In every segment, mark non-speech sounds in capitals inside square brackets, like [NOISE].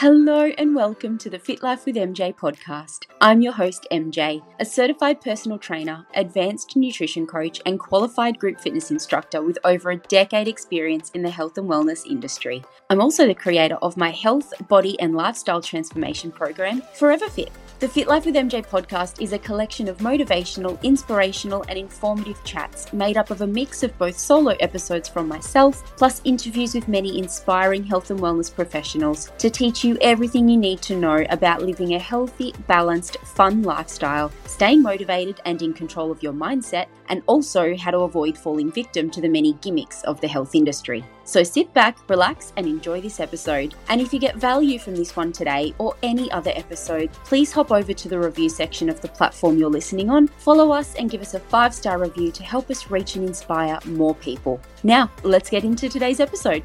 Hello and welcome to the Fit Life with MJ podcast. I'm your host, MJ, a certified personal trainer, advanced nutrition coach, and qualified group fitness instructor with over a decade experience in the health and wellness industry. I'm also the creator of my health, body, and lifestyle transformation program, Forever Fit. The Fit Life with MJ podcast is a collection of motivational, inspirational, and informative chats made up of a mix of both solo episodes from myself, plus interviews with many inspiring health and wellness professionals to teach you everything you need to know about living a healthy, balanced, fun lifestyle, staying motivated and in control of your mindset, and also how to avoid falling victim to the many gimmicks of the health industry. So sit back, relax, and enjoy this episode. And if you get value from this one today or any other episode, please hop over to the review section of the platform you're listening on, follow us, and give us a five star review to help us reach and inspire more people. Now, let's get into today's episode.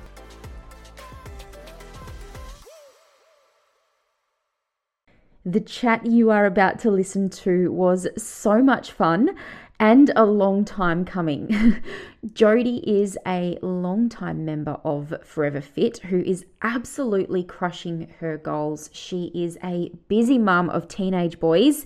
The chat you are about to listen to was so much fun and a long time coming. [LAUGHS] Jody is a long-time member of Forever Fit who is absolutely crushing her goals. She is a busy mum of teenage boys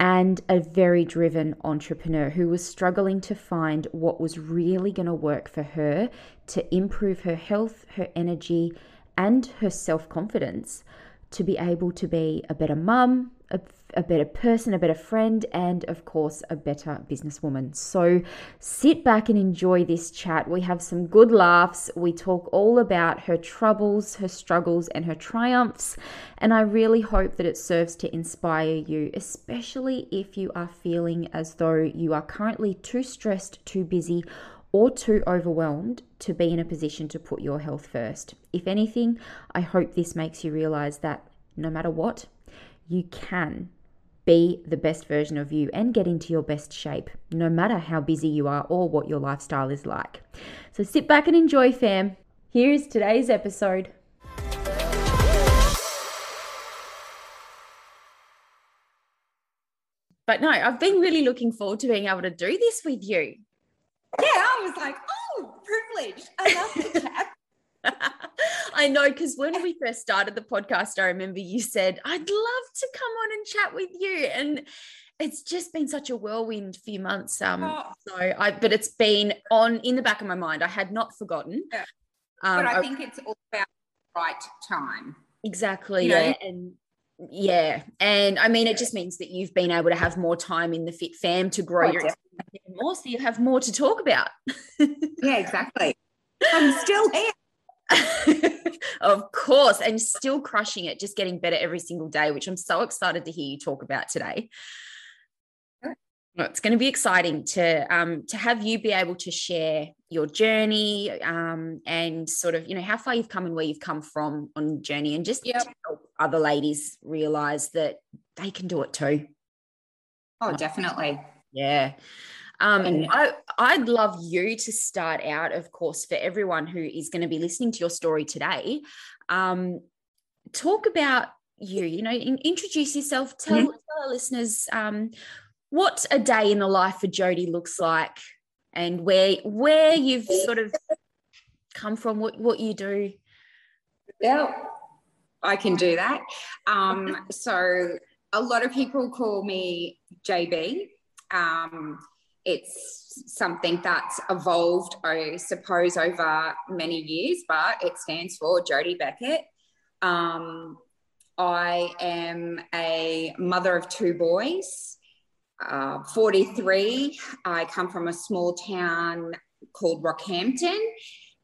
and a very driven entrepreneur who was struggling to find what was really going to work for her to improve her health, her energy, and her self confidence to be able to be a better mum, a, a, better person, a better friend, and of course, a better businesswoman. So sit back and enjoy this chat. We have some good laughs. We talk all about her troubles, her struggles, and her triumphs. And I really hope that it serves to inspire you, especially if you are feeling as though you are currently too stressed, too busy, or too overwhelmed to be in a position to put your health first. If anything, I hope this makes you realize that no matter what, you can be the best version of you and get into your best shape, no matter how busy you are or what your lifestyle is like. So sit back and enjoy, fam. Here is today's episode. But no, I've been really looking forward to being able to do this with you. Yeah, I was like, oh, privileged. I love the chat. I know because when we first started the podcast, I remember you said, I'd love to come on and chat with you. And it's just been such a whirlwind few months. Um, oh. so I, but it's been on in the back of my mind. I had not forgotten. Yeah. Um, but I, I think it's all about right time. Exactly. You yeah. Know? And yeah. And I mean, it just means that you've been able to have more time in the fit fam to grow oh, your more so you have more to talk about. [LAUGHS] yeah, exactly. I'm still here. [LAUGHS] of course, and still crushing it, just getting better every single day, which I'm so excited to hear you talk about today. It's going to be exciting to um, to have you be able to share your journey um, and sort of you know how far you've come and where you've come from on journey, and just yep. help other ladies realize that they can do it too. Oh, definitely. Yeah. Um, and I, I'd love you to start out, of course, for everyone who is going to be listening to your story today. Um, talk about you, you know, in, introduce yourself, tell, mm-hmm. tell our listeners um, what a day in the life for Jody looks like and where where you've sort of come from, what, what you do. Yeah, I can do that. Um, so a lot of people call me JB. Um, it's something that's evolved, I suppose, over many years, but it stands for Jody Beckett. Um, I am a mother of two boys, uh, 43. I come from a small town called Rockhampton,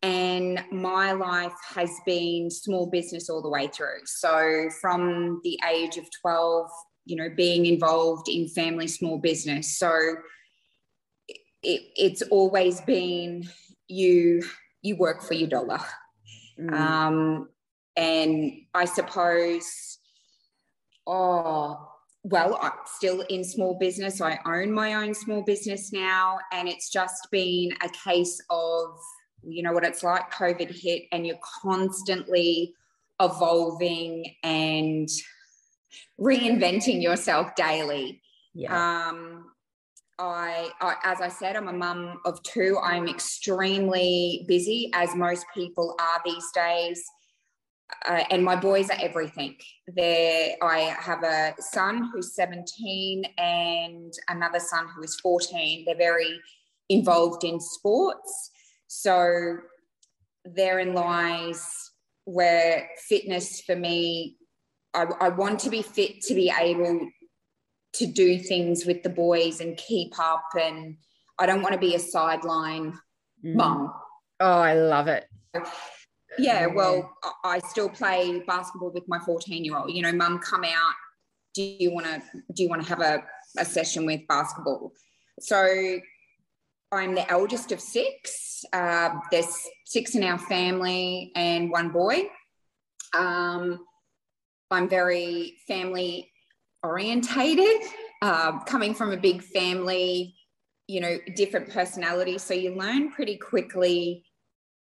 and my life has been small business all the way through. So, from the age of 12, you know, being involved in family small business. So, it, it's always been you you work for your dollar mm. um, and i suppose oh well i'm still in small business i own my own small business now and it's just been a case of you know what it's like covid hit and you're constantly evolving and reinventing yourself daily yeah. um I, I, as I said, I'm a mum of two. I'm extremely busy, as most people are these days. uh, and my boys are everything. There, I have a son who's 17 and another son who is 14. They're very involved in sports. So therein lies where fitness for me, I, I want to be fit to be able to do things with the boys and keep up. And I don't want to be a sideline mm. mum. Oh, I love it. Yeah, well, I still play basketball with my 14 year old. You know, mum, come out. Do you want to? Do you want to have a, a session with basketball? So I'm the eldest of six. Uh, there's six in our family and one boy. Um, I'm very family orientated, uh, coming from a big family, you know, different personalities. So you learn pretty quickly,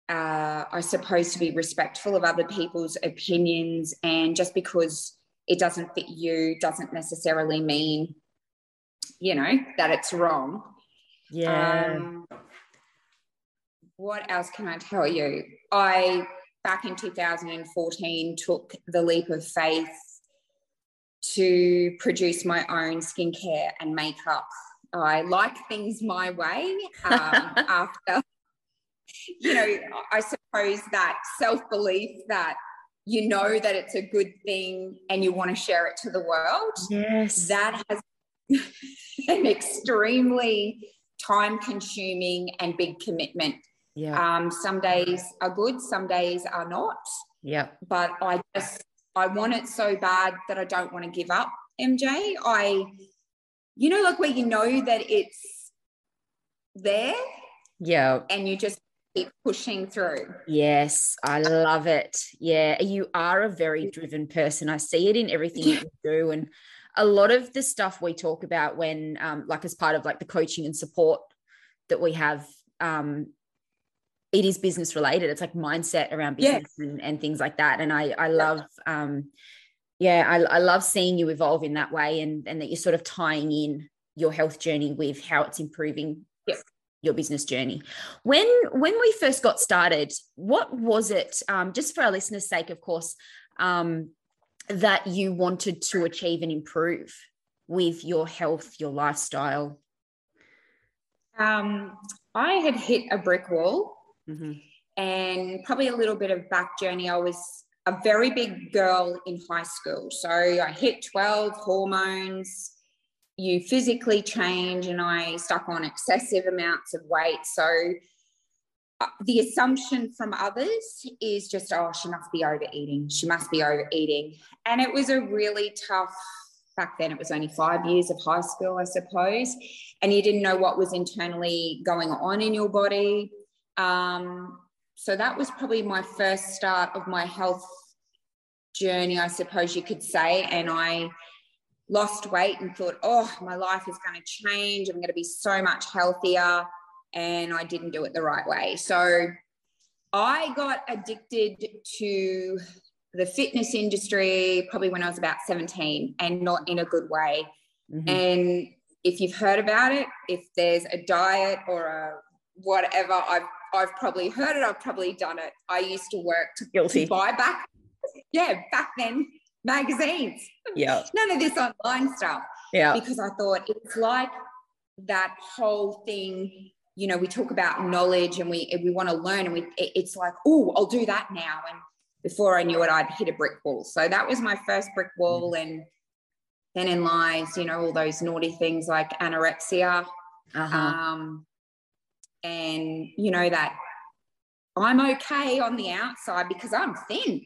uh, I suppose, to be respectful of other people's opinions. And just because it doesn't fit you doesn't necessarily mean, you know, that it's wrong. Yeah. Um, what else can I tell you? I, back in 2014, took the leap of faith to produce my own skincare and makeup. I like things my way um, [LAUGHS] after, you know, I suppose that self belief that you know that it's a good thing and you want to share it to the world. Yes. That has [LAUGHS] an extremely time consuming and big commitment. Yeah. Um, some days are good, some days are not. Yeah. But I just I want it so bad that I don't want to give up, MJ. I, you know, like where you know that it's there. Yeah. And you just keep pushing through. Yes, I love it. Yeah, you are a very driven person. I see it in everything you do. And a lot of the stuff we talk about when, um, like, as part of like the coaching and support that we have, um, it is business related. It's like mindset around business yeah. and, and, things like that. And I, I love, um, yeah, I, I love seeing you evolve in that way and, and that you're sort of tying in your health journey with how it's improving yeah. your business journey. When, when we first got started, what was it, um, just for our listeners' sake, of course, um, that you wanted to achieve and improve with your health, your lifestyle? Um, I had hit a brick wall mm-hmm. and probably a little bit of back journey. I was a very big girl in high school. So I hit 12 hormones. You physically change, and I stuck on excessive amounts of weight. So uh, the assumption from others is just, oh, she must be overeating. She must be overeating. And it was a really tough, back then it was only five years of high school, I suppose. And you didn't know what was internally going on in your body. Um, so that was probably my first start of my health journey, I suppose you could say. And I lost weight and thought, oh, my life is going to change. I'm going to be so much healthier. And I didn't do it the right way. So I got addicted to the fitness industry probably when I was about 17 and not in a good way. Mm-hmm. And if you've heard about it, if there's a diet or a whatever, I've I've probably heard it, I've probably done it. I used to work to, Guilty. to buy back, yeah, back then magazines. Yeah. None of this online stuff. Yeah. Because I thought it's like that whole thing, you know, we talk about knowledge and we we want to learn and we it's like, oh, I'll do that now. And before I knew it, I'd hit a brick wall. So that was my first brick wall. Mm. And then in lies, you know, all those naughty things like anorexia. Uh-huh. Um, and you know that I'm okay on the outside because I'm thin.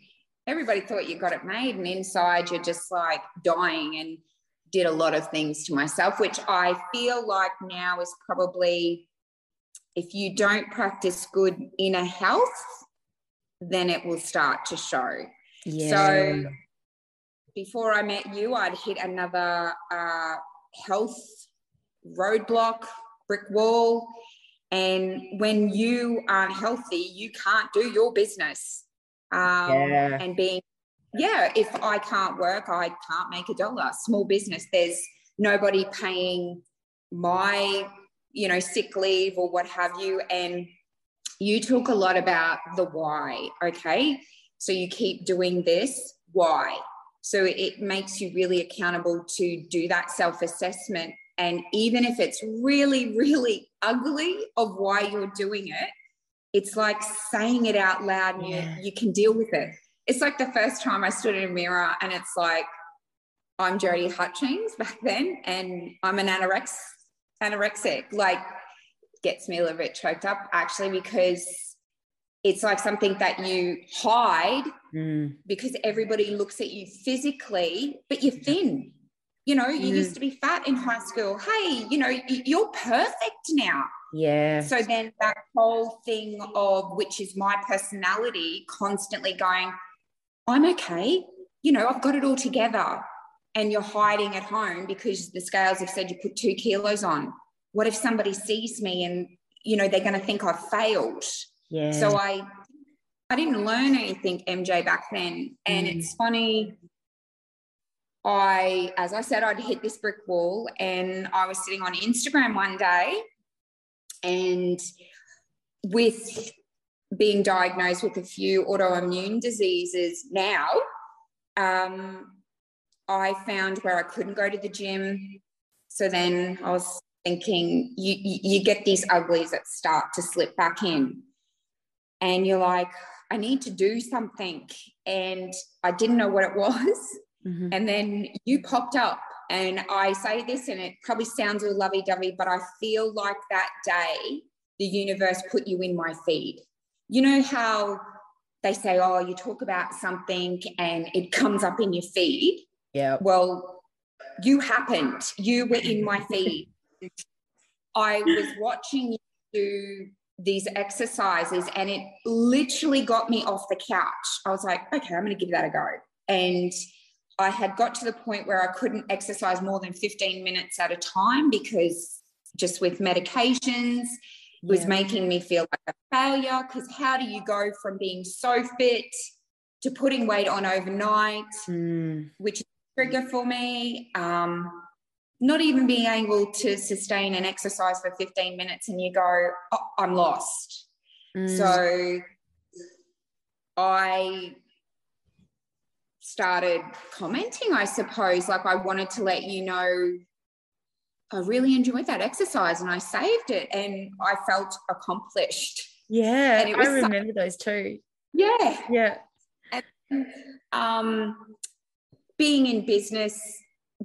Everybody thought you got it made, and inside you're just like dying. And did a lot of things to myself, which I feel like now is probably if you don't practice good inner health, then it will start to show. Yeah. So before I met you, I'd hit another uh, health roadblock, brick wall. And when you aren't healthy, you can't do your business. Um, yeah. And being, yeah, if I can't work, I can't make a dollar. Small business, there's nobody paying my, you know, sick leave or what have you. And you talk a lot about the why. Okay. So you keep doing this. Why? So it makes you really accountable to do that self assessment. And even if it's really, really ugly of why you're doing it, it's like saying it out loud and yeah. you, you can deal with it. It's like the first time I stood in a mirror and it's like, I'm Jody Hutchings back then, and I'm an anorex, anorexic. Like, gets me a little bit choked up actually because it's like something that you hide mm. because everybody looks at you physically, but you're thin. You know, you mm. used to be fat in high school. Hey, you know, you're perfect now. Yeah. So then that whole thing of which is my personality constantly going, I'm okay. You know, I've got it all together. And you're hiding at home because the scales have said you put two kilos on. What if somebody sees me and, you know, they're going to think I've failed? Yeah. So I, I didn't learn anything, MJ, back then. And mm. it's funny. I, as I said, I'd hit this brick wall and I was sitting on Instagram one day and with being diagnosed with a few autoimmune diseases now, um, I found where I couldn't go to the gym. So then I was thinking, you, you, get these uglies that start to slip back in. And you're like, I need to do something. And I didn't know what it [LAUGHS] was. Mm-hmm. And then you popped up and I say this, and it probably sounds all lovey dovey, but I feel like that day the universe put you in my feed. You know how they say, oh, you talk about something and it comes up in your feed? Yeah. Well, you happened. You were in my [LAUGHS] feed. I was watching you do these exercises and it literally got me off the couch. I was like, okay, I'm going to give that a go. And I had got to the point where I couldn't exercise more than 15 minutes at a time because just with medications was yeah. making me feel like a failure. Because how do you go from being so fit to putting weight on overnight, mm. which is a trigger for me? Um, not even being able to sustain an exercise for 15 minutes and you go, oh, I'm lost. Mm. So I started commenting, I suppose. Like I wanted to let you know I really enjoyed that exercise and I saved it and I felt accomplished. Yeah, and it was I remember so, those too. Yeah. Yeah. And, um, being in business,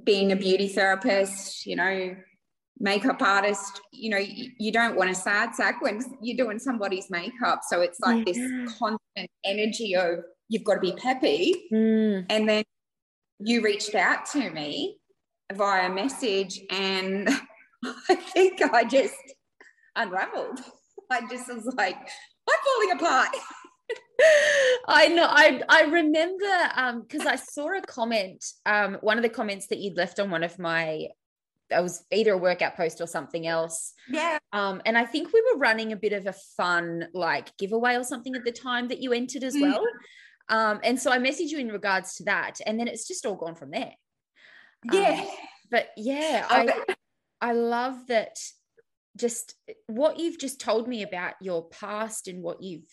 being a beauty therapist, you know, makeup artist, you know, you, you don't want a sad sack when you're doing somebody's makeup. So it's like yeah. this constant energy of you've got to be peppy. Mm. And then you reached out to me via message, and [LAUGHS] I think I just unraveled. I just was like, I'm falling apart. [LAUGHS] I know. I I remember um because I saw a comment, um, one of the comments that you'd left on one of my I was either a workout post or something else. Yeah. Um, and I think we were running a bit of a fun like giveaway or something at the time that you entered as mm. well. Um, and so I messaged you in regards to that, and then it's just all gone from there. Yeah. Um, but yeah, I I love that just what you've just told me about your past and what you've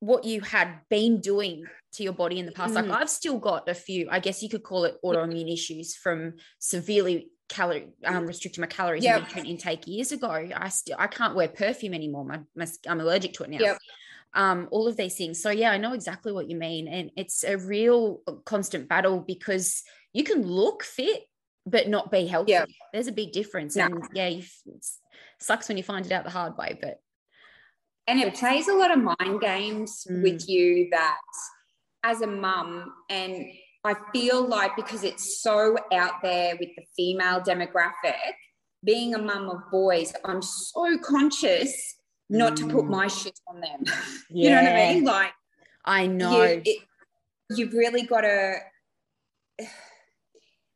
what you had been doing to your body in the past. Mm. Like I've still got a few, I guess you could call it autoimmune issues from severely calorie um, restricting my calories yep. and nutrient intake years ago. I still I can't wear perfume anymore. My, my I'm allergic to it now. Yep um, all of these things. So yeah, I know exactly what you mean, and it's a real uh, constant battle because you can look fit but not be healthy. Yeah. There's a big difference, and yeah, you, it sucks when you find it out the hard way, but and it plays a lot of mind games mm. with you that as a mum and I feel like because it's so out there with the female demographic, being a mum of boys, I'm so conscious not to put mm. my shit on them. Yeah. [LAUGHS] you know what I mean? Like, I know. You, it, you've really got to, [SIGHS]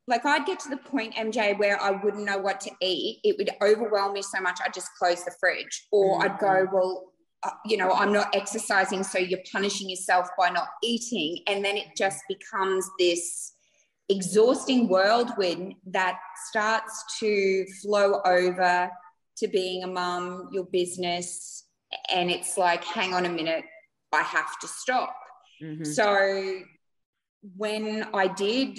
like, I'd get to the point, MJ, where I wouldn't know what to eat. It would overwhelm me so much, I'd just close the fridge. Or mm-hmm. I'd go, mm. well, uh, you know, I'm not exercising, so you're punishing yourself by not eating. And then it just becomes this exhausting whirlwind that starts to flow over to being a mum, your business, and it's like, hang on a minute, I have to stop. Mm-hmm. So when I did,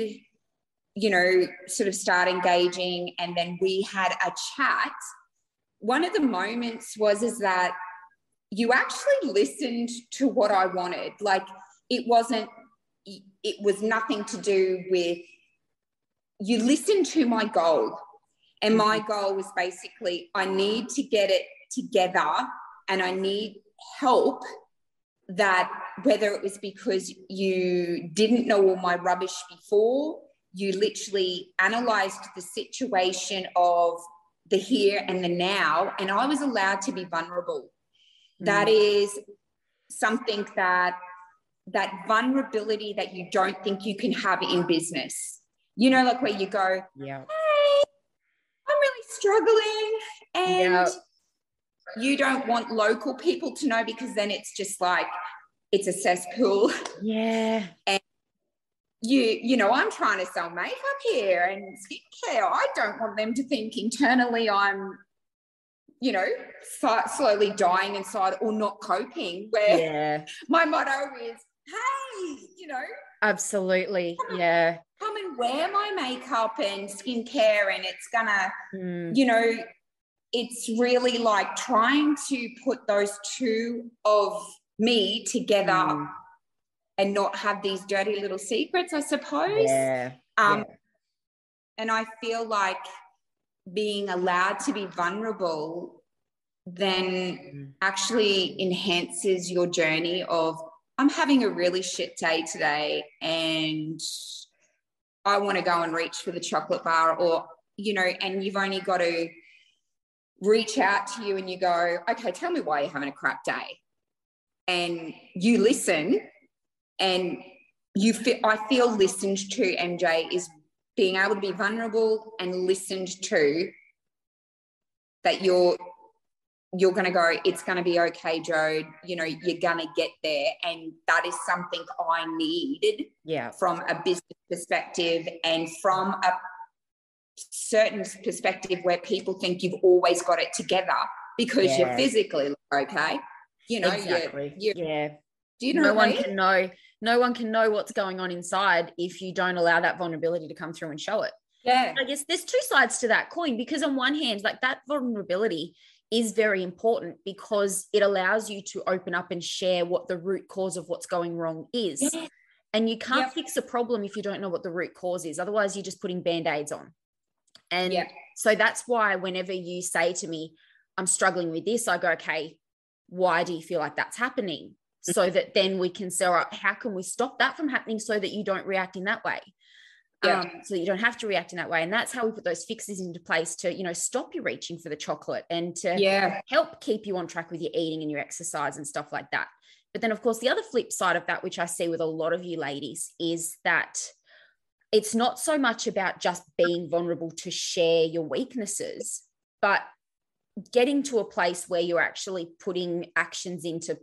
you know, sort of start engaging and then we had a chat, one of the moments was is that you actually listened to what I wanted. Like it wasn't, it was nothing to do with, you listened to my goal. And my mm-hmm. goal was basically, I need to get it together and I need help that whether it was because you didn't know all my rubbish before, you literally analyzed the situation of the here and the now, and I was allowed to be vulnerable. Mm. That is something that that vulnerability that you don't think you can have in business. You know, like where you go, yeah. Hey, I'm really struggling. And yeah. you don't want local people to know because then it's just like it's a cesspool. Yeah. And you, you know, I'm trying to sell makeup here and skincare. I don't want them to think internally I'm, you know, slowly dying inside or not coping. Where yeah. [LAUGHS] my motto is, hey, you know, absolutely, yeah. Come and wear my makeup and skincare, and it's gonna, mm. you know, it's really like trying to put those two of me together. Mm and not have these dirty little secrets, I suppose. Yeah. Um, yeah. And I feel like being allowed to be vulnerable then mm. actually enhances your journey of I'm having a really shit day today and I want to go and reach for the chocolate bar or you know and you've only got to reach out to you and you go okay tell me why you're having a crap day. And you listen and you feel I feel listened to MJ is being able to be vulnerable and listened to that you're you're going to go it's going to be okay joe you know you're going to get there and that is something i needed yeah from a business perspective and from a certain perspective where people think you've always got it together because yeah. you're physically okay you know exactly. you're, you're, yeah do you know no one can know no one can know what's going on inside if you don't allow that vulnerability to come through and show it. Yeah. I guess there's two sides to that coin because on one hand, like that vulnerability is very important because it allows you to open up and share what the root cause of what's going wrong is. Yeah. And you can't yep. fix a problem if you don't know what the root cause is. Otherwise, you're just putting band aids on. And yep. so that's why whenever you say to me, I'm struggling with this, I go, okay, why do you feel like that's happening? Mm-hmm. so that then we can say, right, how can we stop that from happening so that you don't react in that way? Yeah. Um, so you don't have to react in that way. And that's how we put those fixes into place to, you know, stop you reaching for the chocolate and to yeah. help keep you on track with your eating and your exercise and stuff like that. But then, of course, the other flip side of that, which I see with a lot of you ladies, is that it's not so much about just being vulnerable to share your weaknesses, but getting to a place where you're actually putting actions into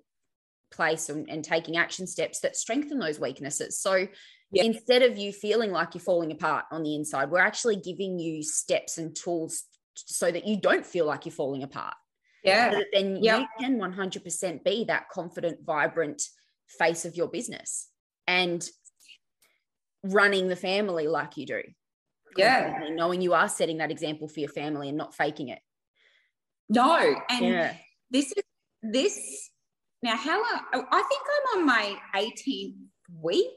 place and, and taking action steps that strengthen those weaknesses. So yep. instead of you feeling like you're falling apart on the inside, we're actually giving you steps and tools so that you don't feel like you're falling apart. Yeah. So then yep. you can 100% be that confident, vibrant face of your business and running the family like you do. Yeah. Knowing you are setting that example for your family and not faking it. No. And yeah. this is this now, how long, I think I'm on my 18th week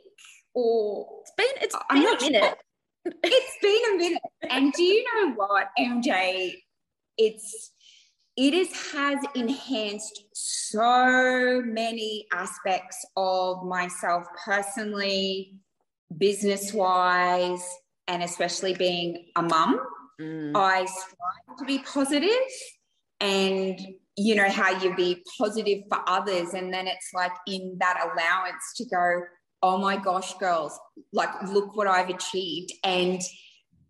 or it's been, it's I'm been a minute. It's been a minute. And do you know what, MJ? It's, it is, has enhanced so many aspects of myself personally, business wise, and especially being a mum. Mm. I strive to be positive and you know how you be positive for others and then it's like in that allowance to go oh my gosh girls like look what i've achieved and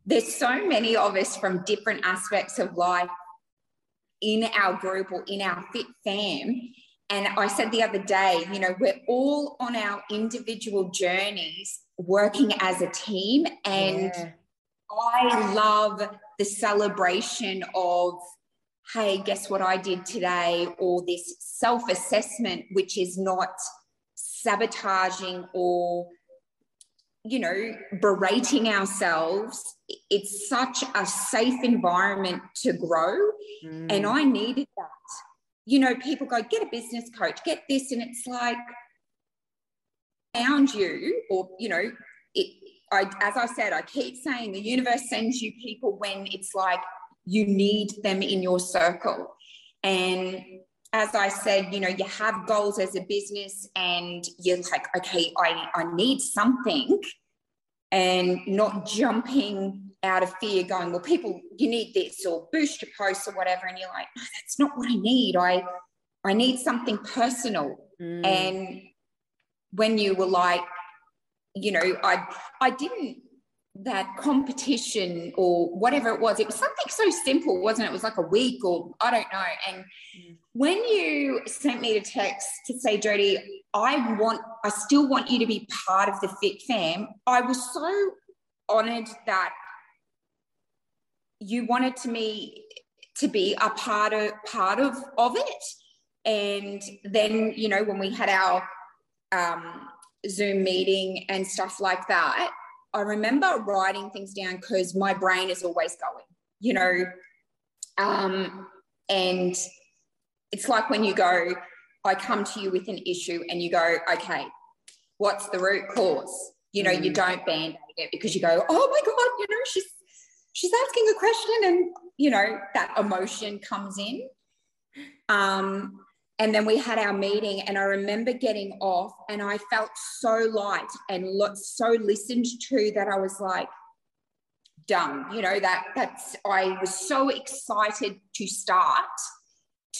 there's so many of us from different aspects of life in our group or in our fit fam and i said the other day you know we're all on our individual journeys working as a team and yeah. i love the celebration of hey, guess what I did today? Or this self assessment, which is not sabotaging or you know berating ourselves it's such a safe environment to grow mm. and i needed that you know people go get a business coach get this and it's like found you or you know it I, as I said, I keep saying the universe sends you people when it's like you need them in your circle. And as I said, you know, you have goals as a business and you're like, okay, I, I need something and not jumping out of fear going, well, people, you need this or boost your posts or whatever. And you're like, no, that's not what I need. I, I need something personal. Mm. And when you were like, you know, I, I didn't that competition or whatever it was, it was something so simple, wasn't it? It was like a week or I don't know. And mm. When you sent me a text to say, Jody, I want, I still want you to be part of the Fit Fam, I was so honored that you wanted to me to be a part of part of of it. And then, you know, when we had our um, Zoom meeting and stuff like that, I remember writing things down because my brain is always going, you know. Um, and it's like when you go, I come to you with an issue and you go, okay, what's the root cause? You know, mm. you don't band aid it because you go, oh my God, you know, she's she's asking a question and you know, that emotion comes in. Um, and then we had our meeting, and I remember getting off, and I felt so light and so listened to that I was like, done. You know, that that's, I was so excited to start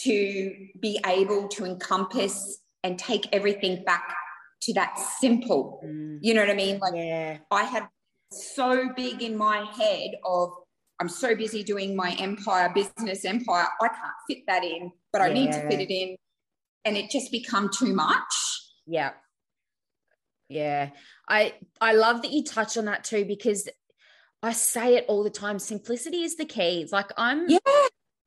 to be able to encompass and take everything back to that simple. Mm. You know what I mean? Like, yeah. I had so big in my head of, I'm so busy doing my empire, business empire. I can't fit that in, but I need to fit it in and it just become too much. Yeah. Yeah. I I love that you touch on that too because I say it all the time simplicity is the key. It's like I'm yeah.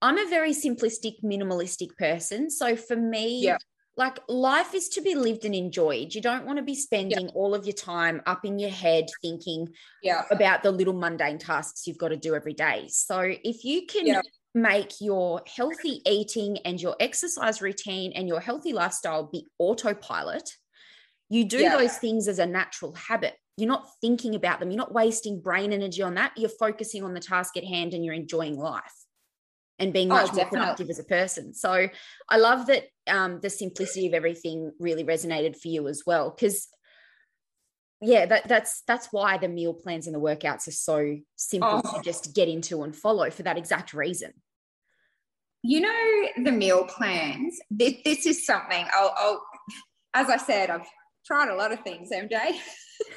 I'm a very simplistic minimalistic person. So for me yeah. like life is to be lived and enjoyed. You don't want to be spending yeah. all of your time up in your head thinking yeah. about the little mundane tasks you've got to do every day. So if you can make your healthy eating and your exercise routine and your healthy lifestyle be autopilot, you do those things as a natural habit. You're not thinking about them. You're not wasting brain energy on that. You're focusing on the task at hand and you're enjoying life and being oh, much oh, more productive as a person. So I love that um, the simplicity of everything really resonated for you as well. Because yeah, that, that's that's why the meal plans and the workouts are so simple oh. to just get into and follow for that exact reason. You know the meal plans. This, this is something I'll, I'll, as I said, I've tried a lot of things, MJ.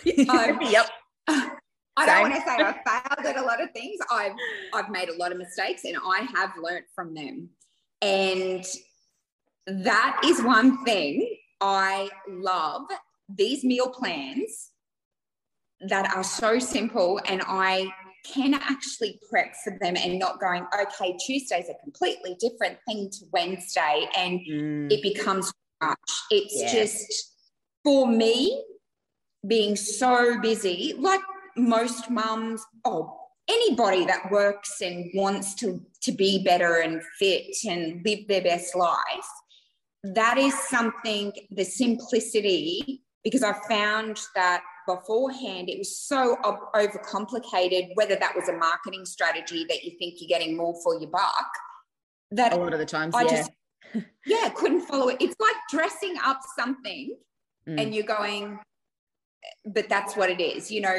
[LAUGHS] [LAUGHS] um, yep. [LAUGHS] I don't want to say I've [LAUGHS] failed at a lot of things. I've I've made a lot of mistakes and I have learnt from them. And that is one thing I love. These meal plans that are so simple and I can actually prep for them and not going, okay, Tuesday's a completely different thing to Wednesday and mm. it becomes much. It's just for me being so busy, like most mums, oh, anybody that works and wants to, to be better and fit and live their best life, that is something, the simplicity, because I found that beforehand, it was so overcomplicated, whether that was a marketing strategy that you think you're getting more for your buck. That a lot of the times, I yeah. just [LAUGHS] yeah, couldn't follow it. It's like dressing up something mm. and you're going, but that's what it is, you know.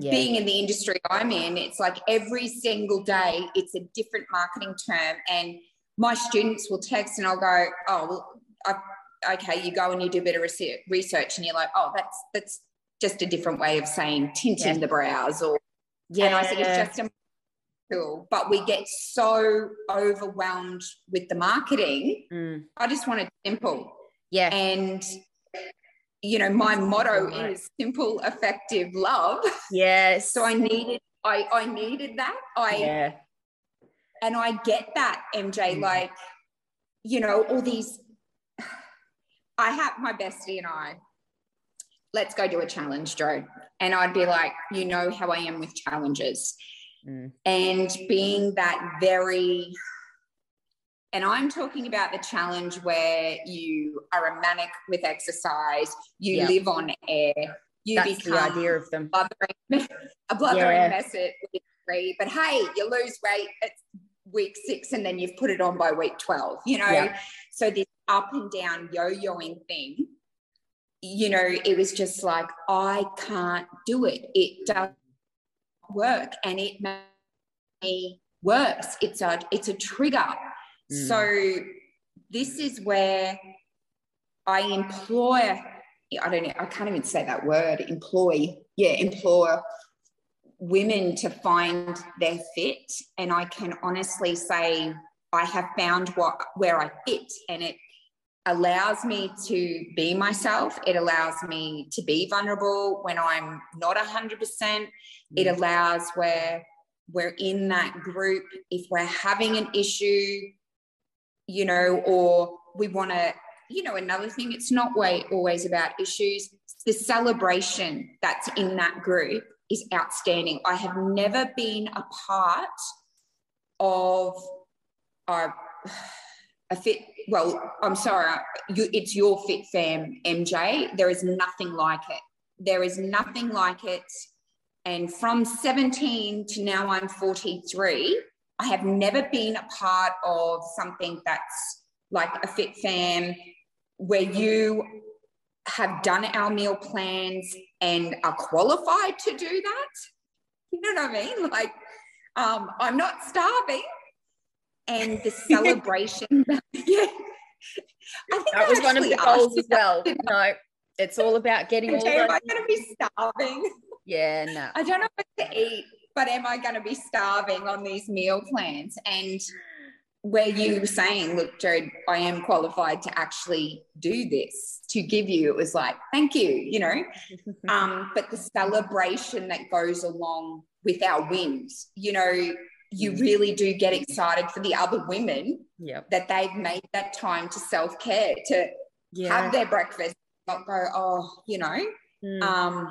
Yeah. Being in the industry I'm in, it's like every single day it's a different marketing term. And my students will text and I'll go, Oh, well, I, okay, you go and you do a bit of research and you're like, oh, that's that's just a different way of saying tinting yeah. the brows or yeah and i think it's just a tool but we get so overwhelmed with the marketing mm. i just want it simple yeah and you know my motto is simple effective love yes so i needed i i needed that i yeah. and i get that mj mm. like you know all these [SIGHS] i have my bestie and i let's go do a challenge, Joe. And I'd be like, you know how I am with challenges. Mm. And being that very, and I'm talking about the challenge where you are a manic with exercise, you yeah. live on air, you That's become the idea of them. Blubbering, [LAUGHS] a blubbering yeah. mess at week three, but hey, you lose weight at week six and then you've put it on by week 12, you know? Yeah. So this up and down yo-yoing thing you know, it was just like, I can't do it. It does not work and it may works. It's a it's a trigger. Mm. So this is where I employ, I don't know, I can't even say that word, employ, yeah, employ women to find their fit. And I can honestly say I have found what where I fit and it allows me to be myself. It allows me to be vulnerable when I'm not 100%. It mm. allows where we're in that group, if we're having an issue, you know, or we want to, you know, another thing, it's not way, always about issues. The celebration that's in that group is outstanding. I have never been a part of a, a fit well, I'm sorry, you, it's your fit fam, MJ. There is nothing like it. There is nothing like it. And from 17 to now I'm 43, I have never been a part of something that's like a fit fam where you have done our meal plans and are qualified to do that. You know what I mean? Like, um, I'm not starving and the [LAUGHS] celebration. [LAUGHS] yeah. I think that was one of the goals as well. No, it's all about getting all. Am I going to be starving? Yeah, no. I don't know what to eat, but am I going to be starving on these meal plans? And where you were saying, look, Jared, I am qualified to actually do this to give you, it was like, thank you, you know. [LAUGHS] um, but the celebration that goes along with our wins, you know, you mm. really do get excited for the other women yep. that they've made that time to self care, to yeah. have their breakfast, not go, oh, you know, mm. um,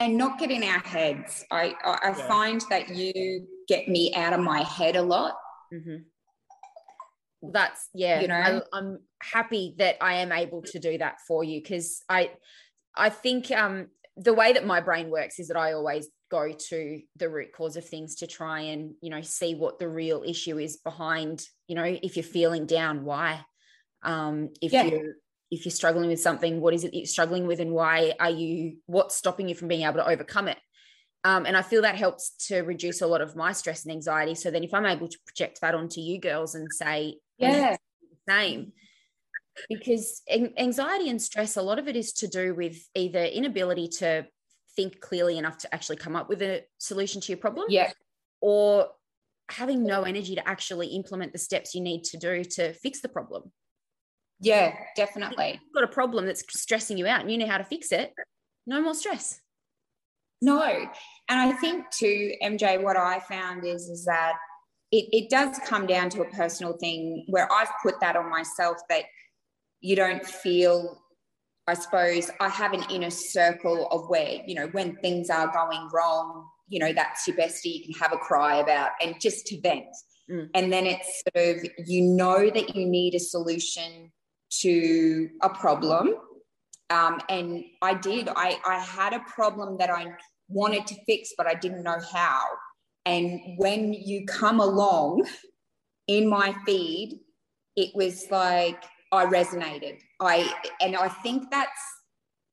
and not get in our heads. I, I, I yeah. find that you get me out of my head a lot. Mm-hmm. That's yeah. You know, I, I'm happy that I am able to do that for you because I, I think um the way that my brain works is that I always go to the root cause of things to try and you know see what the real issue is behind you know if you're feeling down why um if yeah. you're if you're struggling with something what is it you're struggling with and why are you what's stopping you from being able to overcome it um, and i feel that helps to reduce a lot of my stress and anxiety so then if i'm able to project that onto you girls and say yeah same because anxiety and stress a lot of it is to do with either inability to think clearly enough to actually come up with a solution to your problem. Yeah. Or having no energy to actually implement the steps you need to do to fix the problem. Yeah, definitely. You've got a problem that's stressing you out and you know how to fix it. No more stress. No. And I think too, MJ, what I found is is that it, it does come down to a personal thing where I've put that on myself that you don't feel I suppose I have an inner circle of where, you know, when things are going wrong, you know, that's your bestie you can have a cry about and just to vent. Mm. And then it's sort of, you know, that you need a solution to a problem. Um, and I did, I, I had a problem that I wanted to fix, but I didn't know how. And when you come along in my feed, it was like, I resonated. I and I think that's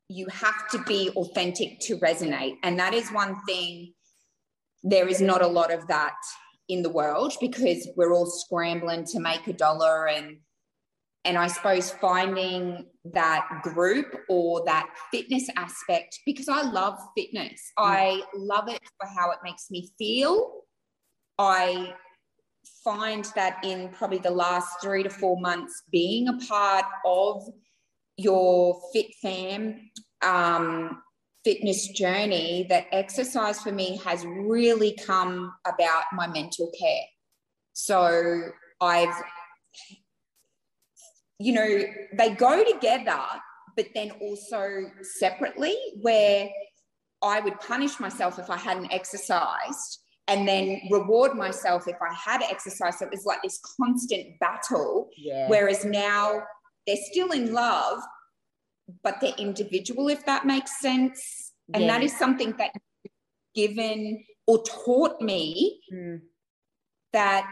you have to be authentic to resonate. And that is one thing there is not a lot of that in the world because we're all scrambling to make a dollar and and I suppose finding that group or that fitness aspect because I love fitness. Mm. I love it for how it makes me feel. I find that in probably the last three to four months, being a part of your Fit Fam um, fitness journey, that exercise for me has really come about my mental care. So I've, you know, they go together, but then also separately, where I would punish myself if I hadn't exercised and then reward myself if I had exercised. So it was like this constant battle. Yeah. Whereas now they're still in love, but they're individual, if that makes sense. And Yeah. that is something that given or taught me Mm. that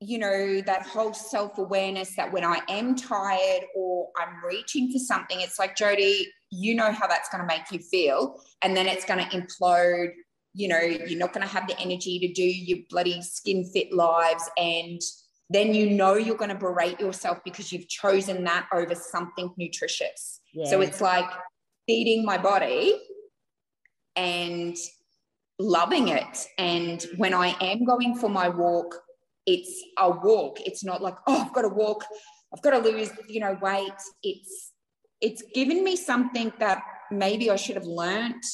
you know that whole self-awareness that when i am tired or i'm reaching for something it's like jody you know how that's going to make you feel and then it's going to implode. You know you're not going to have the energy to do your bloody skin fit lives and then you know you're going to berate yourself because you've chosen that over something nutritious. So it's like feeding my body and loving it. And when I am going for my walk, it's a walk. It's not like, oh, I've got to walk, I've got to lose, you know, weight. It's it's given me something that maybe I should have learnt,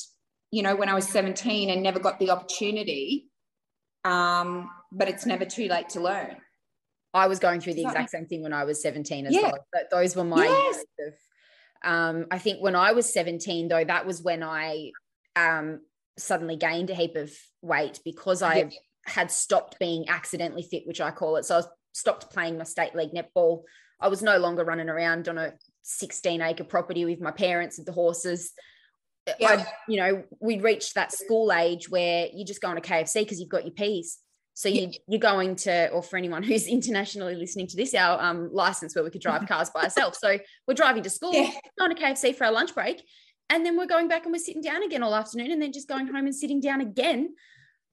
you know, when I was 17 and never got the opportunity. Um, but it's never too late to learn. I was going through the exact same thing when I was 17 as Yeah. well. But Those were my Yes. of um, I think when I was 17, though, that was when I um, suddenly gained a heap of weight because I Yeah. Had stopped being accidentally fit, which I call it. So I stopped playing my state league netball. I was no longer running around on a 16 acre property with my parents and the horses. Yeah. I, you know, we reached that school age where you just go on a KFC because you've got your Ps. So you, you're going to, or for anyone who's [LAUGHS] internationally listening to this, our um, license where we could drive cars by ourselves. So we're driving to school, Yeah. going to KFC for our lunch break, and then we're going back and we're sitting down again all afternoon, and then just going home and sitting down again.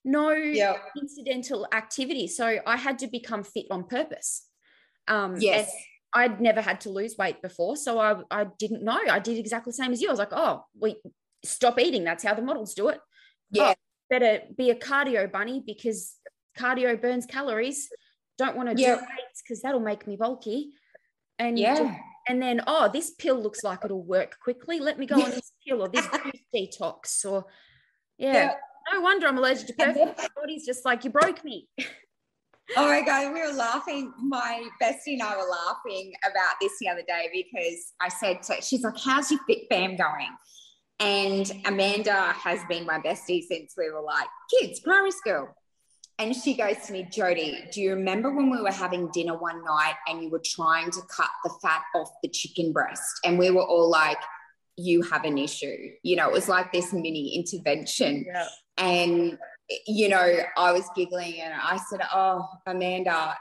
No Yeah. incidental activity. So I had to become fit on purpose. Um, Yes. I'd never had to lose weight before, so I I didn't know. I did exactly the same as you. I was like, oh, we stop eating. That's how the models do it. Yeah. Oh, better be a cardio bunny because cardio burns calories. Don't want to Yeah. do weights because that'll make me bulky. And Yeah. and then oh, this pill looks like it'll work quickly. Let me go on [LAUGHS] this pill or this detox or yeah. Yeah. No wonder I'm allergic to perfect. [LAUGHS] My body's just like you broke me. [LAUGHS] Oh my God, we were laughing. My bestie and I were laughing about this the other day because I said, to, she's like, how's your fit fam going? And Amanda has been my bestie since we were like kids, primary school. And she goes to me, Jody, do you remember when we were having dinner one night and you were trying to cut the fat off the chicken breast? And we were all like, you have an issue. You know, it was like this mini intervention. Yeah. And, you know, I was giggling and I said, Oh, Amanda,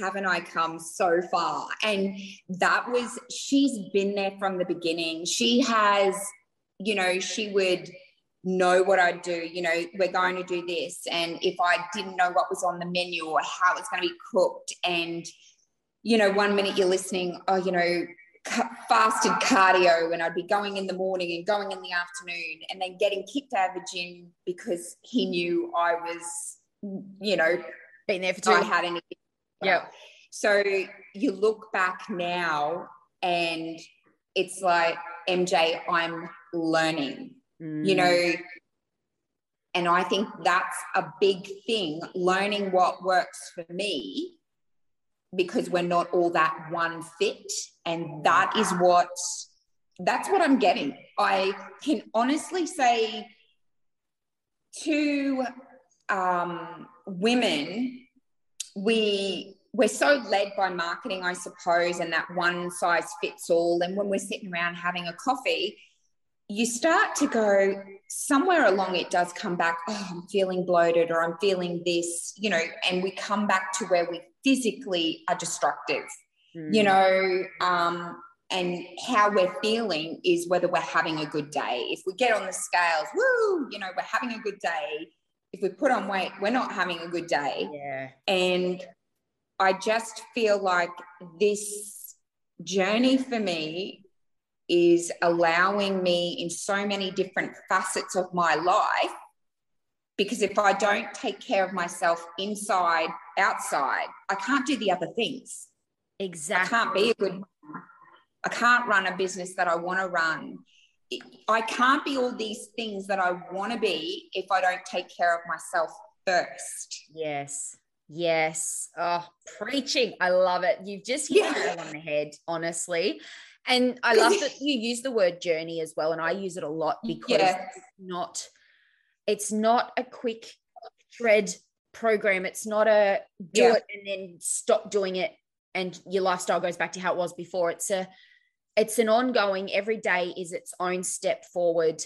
haven't I come so far? And that was, she's been there from the beginning. She has, you know, she would know what I'd do. You know, we're going to do this. And if I didn't know what was on the menu or how it's going to be cooked, and, you know, one minute you're listening, oh, you know, fasted cardio and I'd be going in the morning and going in the afternoon and then getting kicked out of the gym because he knew I was, you know, Been there for two. I had any. Yep. So you look back now and it's like, MJ, I'm learning, you Mm. know, and I think that's a big thing, learning what works for me because we're not all that one fit. And that is what that's what I'm getting. I can honestly say to um, women, we we're so led by marketing, I suppose, and that one size fits all. And when we're sitting around having a coffee, you start to go somewhere along it does come back oh i'm feeling bloated or i'm feeling this you know and we come back to where we physically are destructive you Mm. know um and how we're feeling is whether we're having a good day if we get on the scales woo you know we're having a good day if we put on weight we're not having a good day Yeah. and I just feel like this journey for me is allowing me in so many different facets of my life. Because if I don't take care of myself inside, outside, I can't do the other things. Exactly. I can't be a good, I can't run a business that I want to run. I can't be all these things that I want to be if I don't take care of myself first. Yes. Yes. Oh, preaching. I love it. You've just hit Yeah. nail on the head, honestly. And I love that [LAUGHS] you use the word journey as well. And I use it a lot because yeah. it's not, it's not a quick shred program. It's not a do yeah. it and then stop doing it and your lifestyle goes back to how it was before. It's a it's an ongoing every day is its own step forward.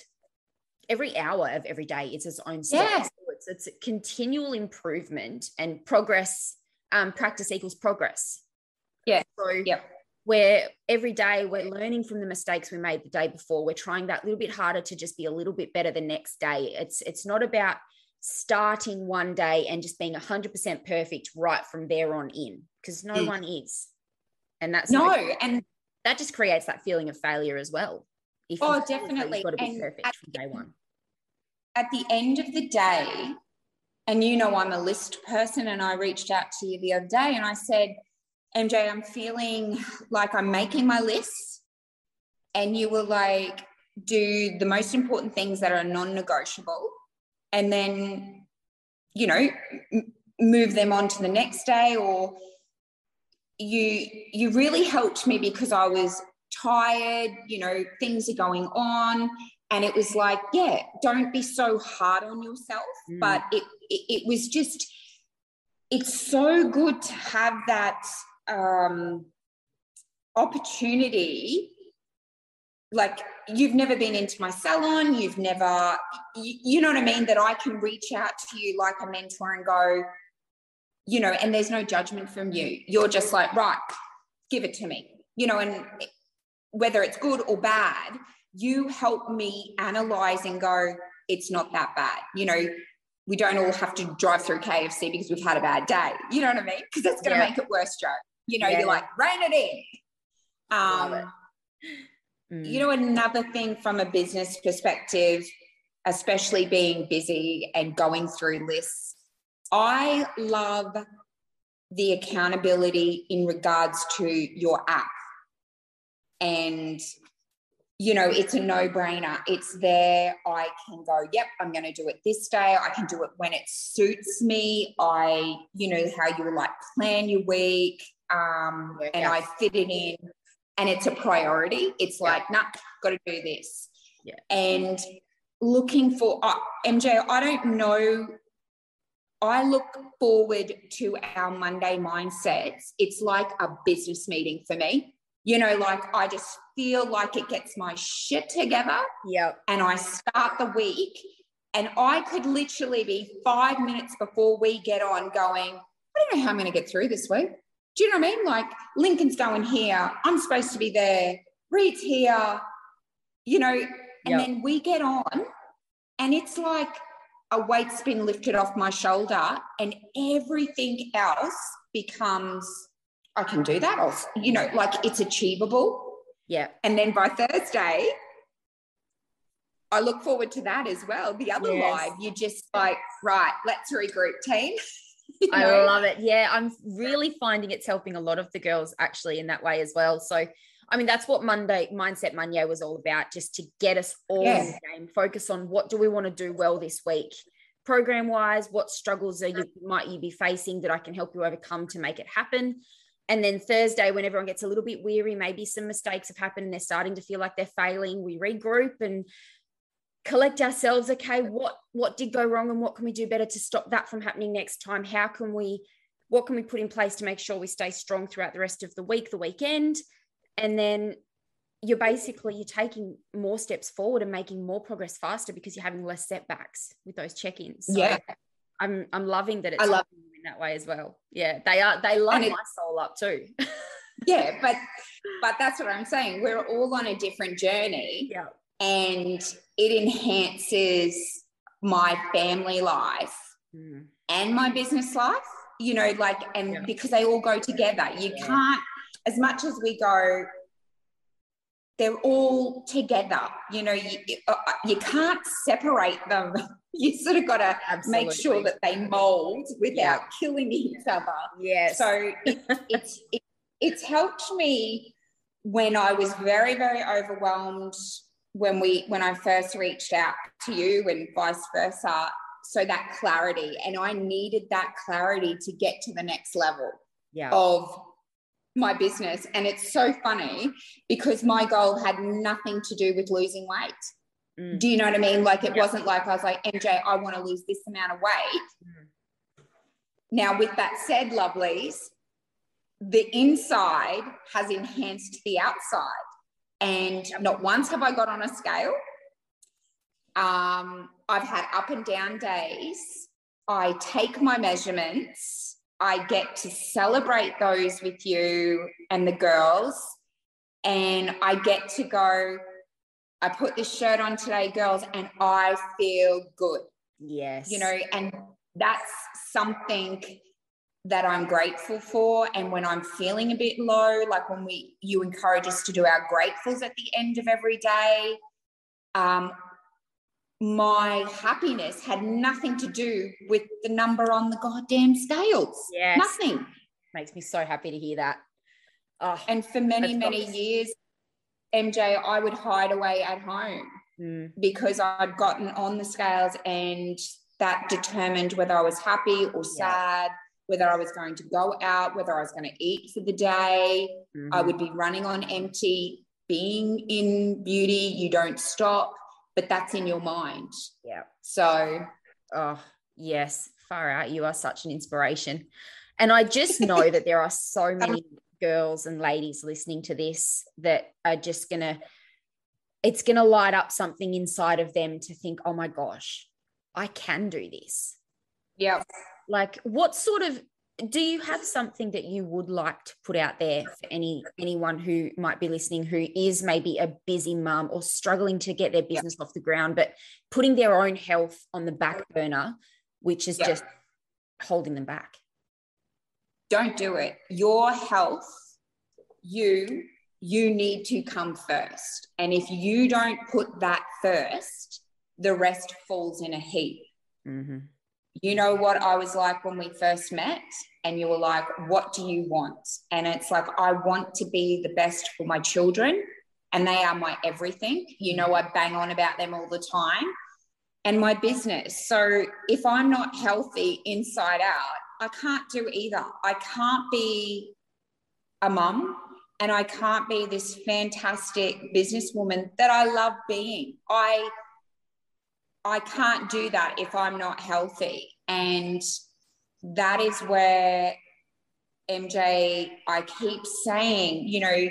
Every hour of every day is its own step yeah. forward. So it's a continual improvement and progress. Um, practice equals progress. Yeah. So yep where every day we're learning from the mistakes we made the day before we're trying that little bit harder to just be a little bit better the next day it's it's not about starting one day and just being 100% perfect right from there on in because no mm. one is. And that's no and that just creates that feeling of failure as well. If oh definitely. you've got to be and perfect from day one. at the end of the day and you know i'm a list person and i reached out to you the other day and i said MJ, I'm feeling like I'm making my list. And you will like do the most important things that are non negotiable and then, you know, m- move them on to the next day or you you really helped me because I was tired, you know, things are going on and it was like, yeah, don't be so hard on yourself, mm. but it, it it was just it's so good to have that um, opportunity like you've never been into my salon you've never you, you, know what i mean? That i can reach out to you like a mentor and go you know and there's no judgment from you. You're just like right give it to me. You know and whether it's good or bad you help me analyze and go it's not that bad. You know we don't all have to drive through kfc because we've had a bad day. You know what i mean? Because that's going to yeah. make it worse joe. You know, yeah. you're like, rein it in. Um, mm. You know, another thing from a business perspective, especially being busy and going through lists, I love the accountability in regards to your app. And, you know, it's a no brainer. It's there. I can go, yep, I'm going to do it this day. I can do it when it suits me. I, you know, how you like plan your week um, and. I fit it in and it's a priority. It's like, nah, got to do this. Yeah. And looking for uh, MJ, I don't know. I look forward to our Monday mindsets. It's like a business meeting for me. You know, like I just feel like it gets my shit together. Yeah. And I start the week and I could literally be five minutes before we get on going, I don't know how I'm going to get through this week. Do you know what I mean? Like Lincoln's going here. I'm supposed to be there. Reed's here. You know, and yep. then we get on, and it's like a weight's been lifted off my shoulder, and everything else becomes I can do that. I'll, you know, like it's achievable. Yeah. And then by Thursday, I look forward to that as well. The other yes. live, you're just like, right, let's regroup, team. [LAUGHS] know? [LAUGHS] I love it. Yeah, I'm really finding it's helping a lot of the girls actually in that way as well. So, I mean, that's what Monday Mindset Monday was all about, just to get us all yeah. in the game, focus on what do we want to do well this week, program wise, what struggles are you might you be facing that I can help you overcome to make it happen. And then Thursday, when everyone gets a little bit weary, maybe some mistakes have happened and they're starting to feel like they're failing, we regroup and collect ourselves okay what what did go wrong and what can we do better to stop that from happening next time? How can we what can we put in place to make sure we stay strong throughout the rest of the week the weekend? And then you're basically you're taking more steps forward and making more progress faster because you're having less setbacks with those check-ins. So yeah. I'm i'm loving that it's I love in that way as well. Yeah they are they light my soul up too. Yeah but but that's what i'm saying. We're all on a different journey. [LAUGHS] Yeah and it enhances my family life mm. and my business life you know like and yeah. because they all go together you yeah. can't as much as we go they're all together you know you, uh, uh, you can't separate them [LAUGHS] you sort of got to make sure that they mold without yeah. killing each other yeah so it, [LAUGHS] it's it, it's helped me when i was very very overwhelmed when we when I first reached out to you and vice versa. So that clarity, and I needed that clarity to get to the next level yeah. of my business. And it's so funny because my goal had nothing to do with losing weight. Mm. Do you know what I mean? Like it yeah. wasn't like I was like, MJ, I want to lose this amount of weight. Mm. Now, with that said, lovelies, the inside has enhanced the outside. And not once have I got on a scale. Um, I've had up and down days. I take my measurements. I get to celebrate those with you and the girls. And I get to go, I put this shirt on today, girls, and I feel good. Yes. You know, and that's something that I'm grateful for. And when I'm feeling a bit low, like when we you encourage us to do our gratefuls at the end of every day, um, my happiness had nothing to do with the number on the goddamn scales. Yes. Nothing. Makes me so happy to hear that. Oh, and for many, many years, MJ, I would hide away at home mm. because I'd gotten on the scales and that determined whether I was happy or sad, yeah. Whether I was going to go out, whether I was going to eat for the day. Mm-hmm. I would be running on empty. Being in beauty, you don't stop but that's in your mind. Yeah. So, oh, yes, far out. You are such an inspiration. And I just know that there are so [LAUGHS] many girls and ladies listening to this that are just going to, it's going to light up something inside of them to think, oh my gosh, I can do this. Yeah. Like, what sort of do you have something that you would like to put out there for any anyone who might be listening who is maybe a busy mum or struggling to get their business off the ground but putting their own health on the back burner which is just holding them back? Don't do it. Your health you you need to come first. And if you don't put that first the rest falls in a heap. Mm-hmm you know what I was like when we first met? And you were like, what do you want? And it's like, I want to be the best for my children, and they are my everything. You know, I bang on about them all the time and my business. So if I'm not healthy inside out, I can't do either. I can't be a mum and I can't be this fantastic businesswoman that I love being. I I can't do that if I'm not healthy. And that is where MJ, I keep saying, you know,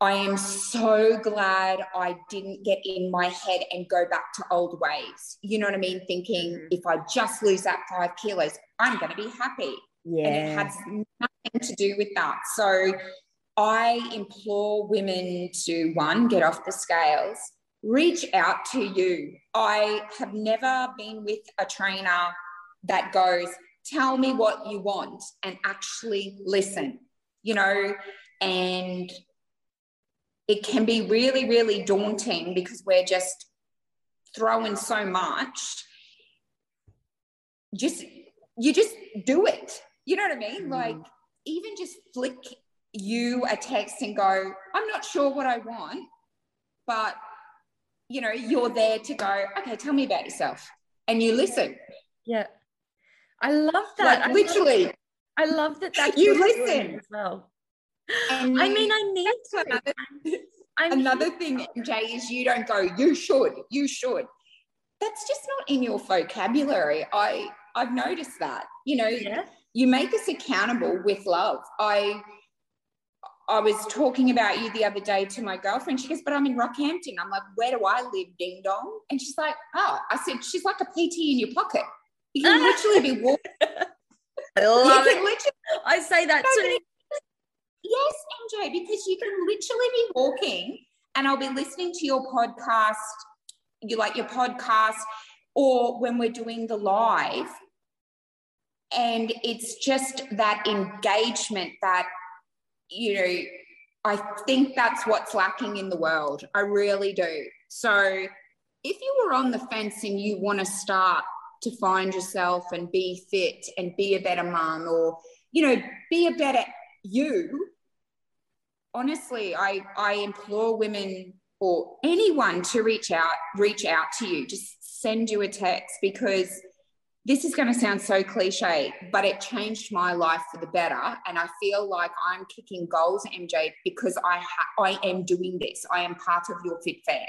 I am so glad I didn't get in my head and go back to old ways. You know what I mean? Thinking mm-hmm. if I just lose that five kilos, I'm going to be happy. Yeah. And it has nothing to do with that. So I implore women to one, get off the scales, reach out to you. I have never been with a trainer that goes, tell me what you want and actually listen, you know, and it can be really, really daunting because we're just throwing so much. Just, you just do it. You know what I mean? Mm. Like, even just flick you a text and go, I'm not sure what I want, but you know, you're there to go, okay, tell me about yourself. And you listen. Yeah. I love that. Like, literally. Love, I love that that's you listen as well. And I mean, I need to. Another, another thing, MJ, is you don't go, you should, you should. That's just not in your vocabulary. I I've noticed that. You know, yeah. you make us accountable with love. I I was talking about you the other day to my girlfriend. She goes, But I'm in Rockhampton. I'm like, Where do I live? Ding dong. And she's like, Oh, I said, She's like a PT in your pocket. You can literally be walking. [LAUGHS] I love it. Literally- I say that too. Yes, MJ, because you can literally be walking and I'll be listening to your podcast, you like your podcast, or when we're doing the live. And it's just that engagement that you know, I think that's what's lacking in the world. I really do. So if you were on the fence and you want to start to find yourself and be fit and be a better mum or, you know, be a better you, honestly, I, I implore women or anyone to reach out, reach out to you, just send you a text because this is going to sound so cliche, but it changed my life for the better. And I feel like I'm kicking goals, MJ, because I ha- I am doing this. I am part of your fit fair.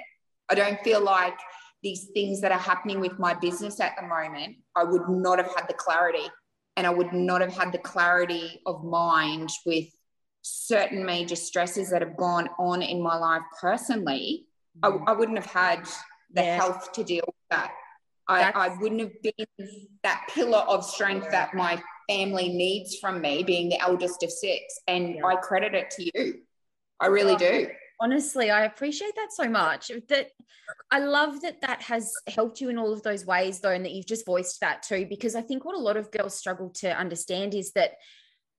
I don't feel like these things that are happening with my business at the moment, I would not have had the clarity. And I would not have had the clarity of mind with certain major stresses that have gone on in my life personally. I, mm. I wouldn't have had the health to deal with that. I, I, wouldn't have been that pillar of strength that my family needs from me, being the eldest of six. And yeah. I credit it to you. I really do. Honestly, I appreciate that so much. That I love that that has helped you in all of those ways, though, and that you've just voiced that too. Because I think what a lot of girls struggle to understand is that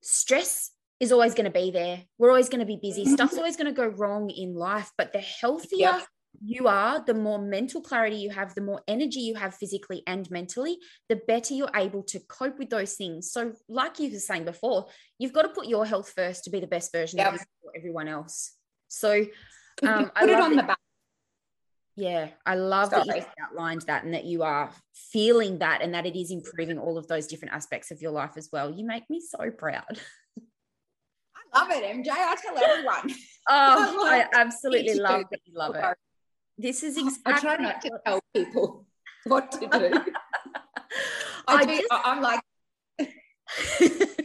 stress is always going to be there. We're always going to be busy. Mm-hmm. Stuff's always going to go wrong in life. But the healthier yep you are, the more mental clarity you have, the more energy you have physically and mentally, the better you're able to cope with those things. So, like you were saying before, you've got to put your health first to be the best version yep. of everyone else. So, um, put it on that, the back. Yeah, I love Sorry. that you outlined that and that you are feeling that and that it is improving all of those different aspects of your life as well. You make me so proud. I love it, MJ. I tell everyone. Oh, [LAUGHS] I absolutely love that you love it this is exactly. I try not to tell people [LAUGHS] what to do. I, I do, just, I'm like. [LAUGHS]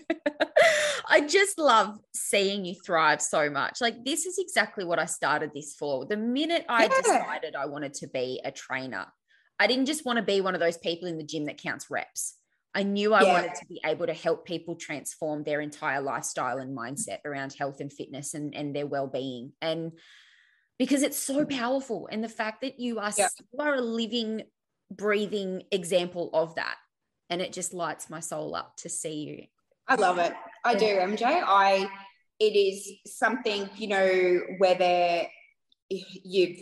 I just love seeing you thrive so much. Like this is exactly what I started this for. The minute I yeah. decided I wanted to be a trainer, I didn't just want to be one of those people in the gym that counts reps. I knew I yeah. wanted to be able to help people transform their entire lifestyle and mindset around health and fitness and, and their well-being. And because it's so powerful. And the fact that you are yeah. you are a living, breathing example of that. And it just lights my soul up to see you. I love it. I do, MJ. I it is something, you know, whether you've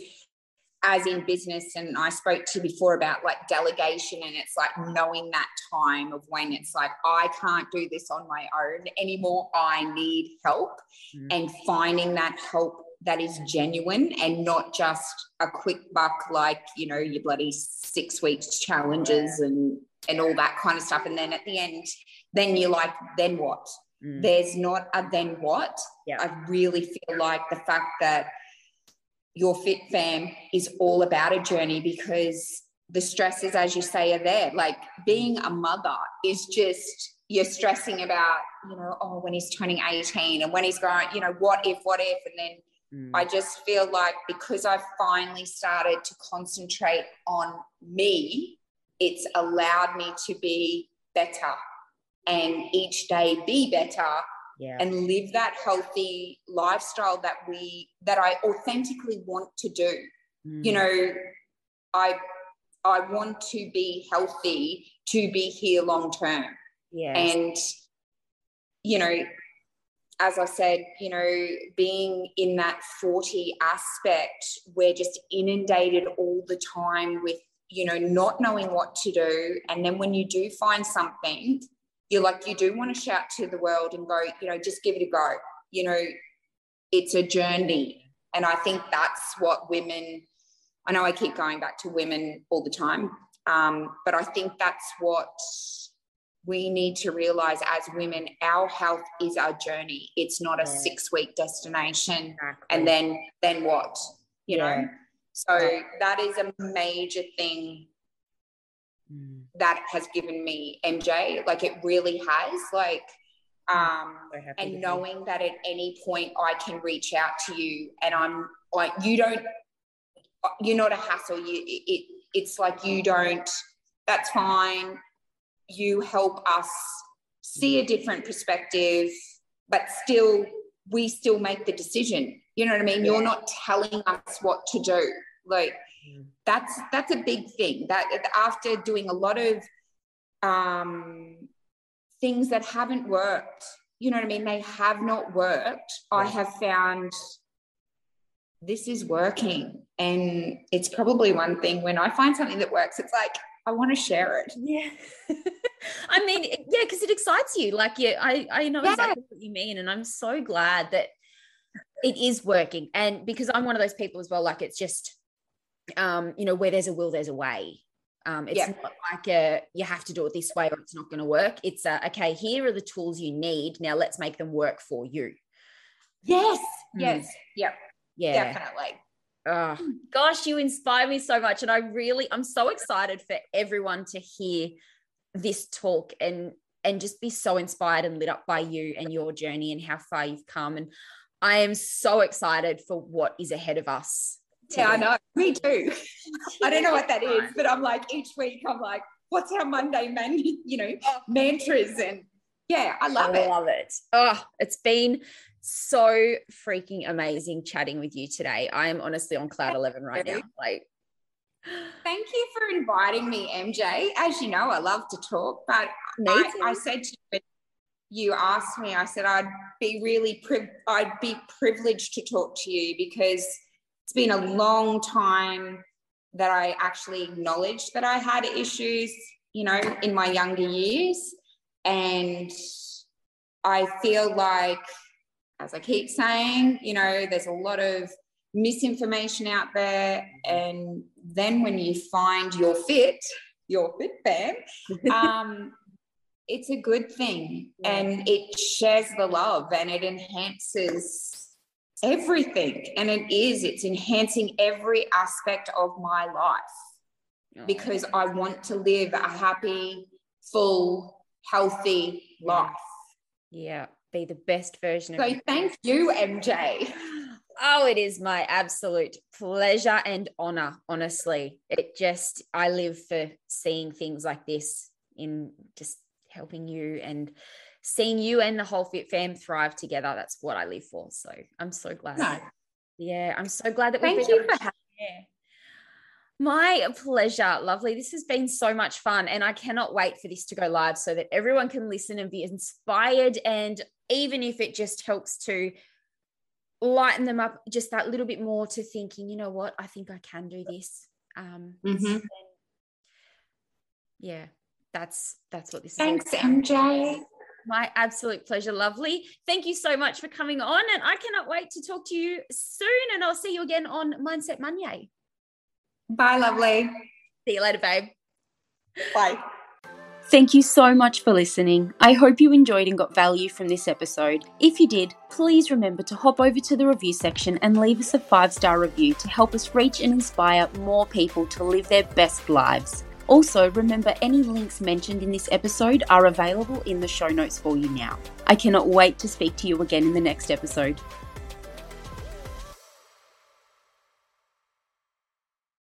as in business and i spoke to before about like delegation and it's like knowing that time of when it's like i can't do this on my own anymore i need help mm. and finding that help that is genuine and not just a quick buck like you know your bloody six weeks challenges and and all that kind of stuff. And then at the end then you're like then what? Mm. there's not a then what. Yeah. i really feel like the fact that your fit fam is all about a journey because the stresses as you say are there. Like being a mother is just you're stressing about you know oh when he's turning 18 and when he's going you know what if what if? And then Mm. I just feel like because I've finally started to concentrate on me, it's allowed me to be better and each day be better yeah. and live that healthy lifestyle that we that I authentically want to do. Mm. You know, I I want to be healthy to be here long term. Yeah. And you know, as I said, you know, being in that 40 aspect, we're just inundated all the time with, you know, not knowing what to do. And then when you do find something, you're like, you do want to shout to the world and go, you know, just give it a go. You know, it's a journey. And I think that's what women, I know I keep going back to women all the time, um, but I think that's what we need to realize as women our health is our journey it's not a yeah. six week destination exactly. and then then what you yeah. know so yeah. that is a major thing mm. that has given me mj like it really has like mm. um and knowing that at any point i can reach out to you and i'm like you don't you're not a hassle you it, it's like you don't that's fine you help us see a different perspective, but still, we still make the decision. You know what I mean? Yeah. You're not telling us what to do. Like mm. that's that's a big thing. That after doing a lot of um, things that haven't worked, you know what I mean? They have not worked. Yeah. I have found this is working. And it's probably one thing when I find something that works, it's like, I want to share it. Yeah. [LAUGHS] I mean, yeah, because it excites you. Like, yeah, I, I know yeah. exactly what you mean. And I'm so glad that it is working. And because I'm one of those people as well, like it's just, um, you know, where there's a will, there's a way. Um, it's not like a you have to do it this way or it's not going to work. It's a, okay, here are the tools you need. Now let's make them work for you. Yes. Mm. Yes. Yep. Yeah. Definitely. Oh, gosh, you inspire me so much. And I really, I'm so excited for everyone to hear this talk and and just be so inspired and lit up by you and your journey and how far you've come. And I am so excited for what is ahead of us. Yeah, I know. Me too. [LAUGHS] I don't know what that is, but I'm like each week I'm like, what's our Monday man, [LAUGHS] you know, oh. mantras and yeah, I love it. I it. love it. Oh, it's been so freaking amazing chatting with you today. I am honestly on cloud 11 right now. Like Thank you for inviting me, MJ. As you know, I love to talk, but I, I, said to you, you asked me, I said I'd be really, pri- I'd be privileged to talk to you because it's been a long time that I actually acknowledged that I had issues, you know, in my younger years. And I feel like, as I keep saying, you know, there's a lot of misinformation out there. And then when you find your fit, your fit fam, [LAUGHS] um, it's a good thing and it shares the love and it enhances everything. And it is, it's enhancing every aspect of my life because I want to live a happy, full, healthy life. Yeah, be the best version of So thank you, MJ. Oh, it is my absolute pleasure and honor, honestly. It just, I live for seeing things like this in just helping you and seeing you and the whole Fit Fam thrive together. That's what I live for. So I'm so glad. No. Yeah, I'm so glad that we've Thank been you for having my pleasure. Lovely. This has been so much fun. And I cannot wait for this to go live so that everyone can listen and be inspired. And even if it just helps to lighten them up just that little bit more to thinking, you know what, I think I can do this. Um, mm-hmm. yeah, that's that's what this Thanks, is. Thanks, MJ. My absolute pleasure, lovely. Thank you so much for coming on, and I cannot wait to talk to you soon. And I'll see you again on Mindset Monday. Bye, lovely. See you later, babe. Bye. Thank you so much for listening. I hope you enjoyed and got value from this episode. If you did, please remember to hop over to the review section and leave us a five star review to help us reach and inspire more people to live their best lives. Also, remember any links mentioned in this episode are available in the show notes for you now. I cannot wait to speak to you again in the next episode.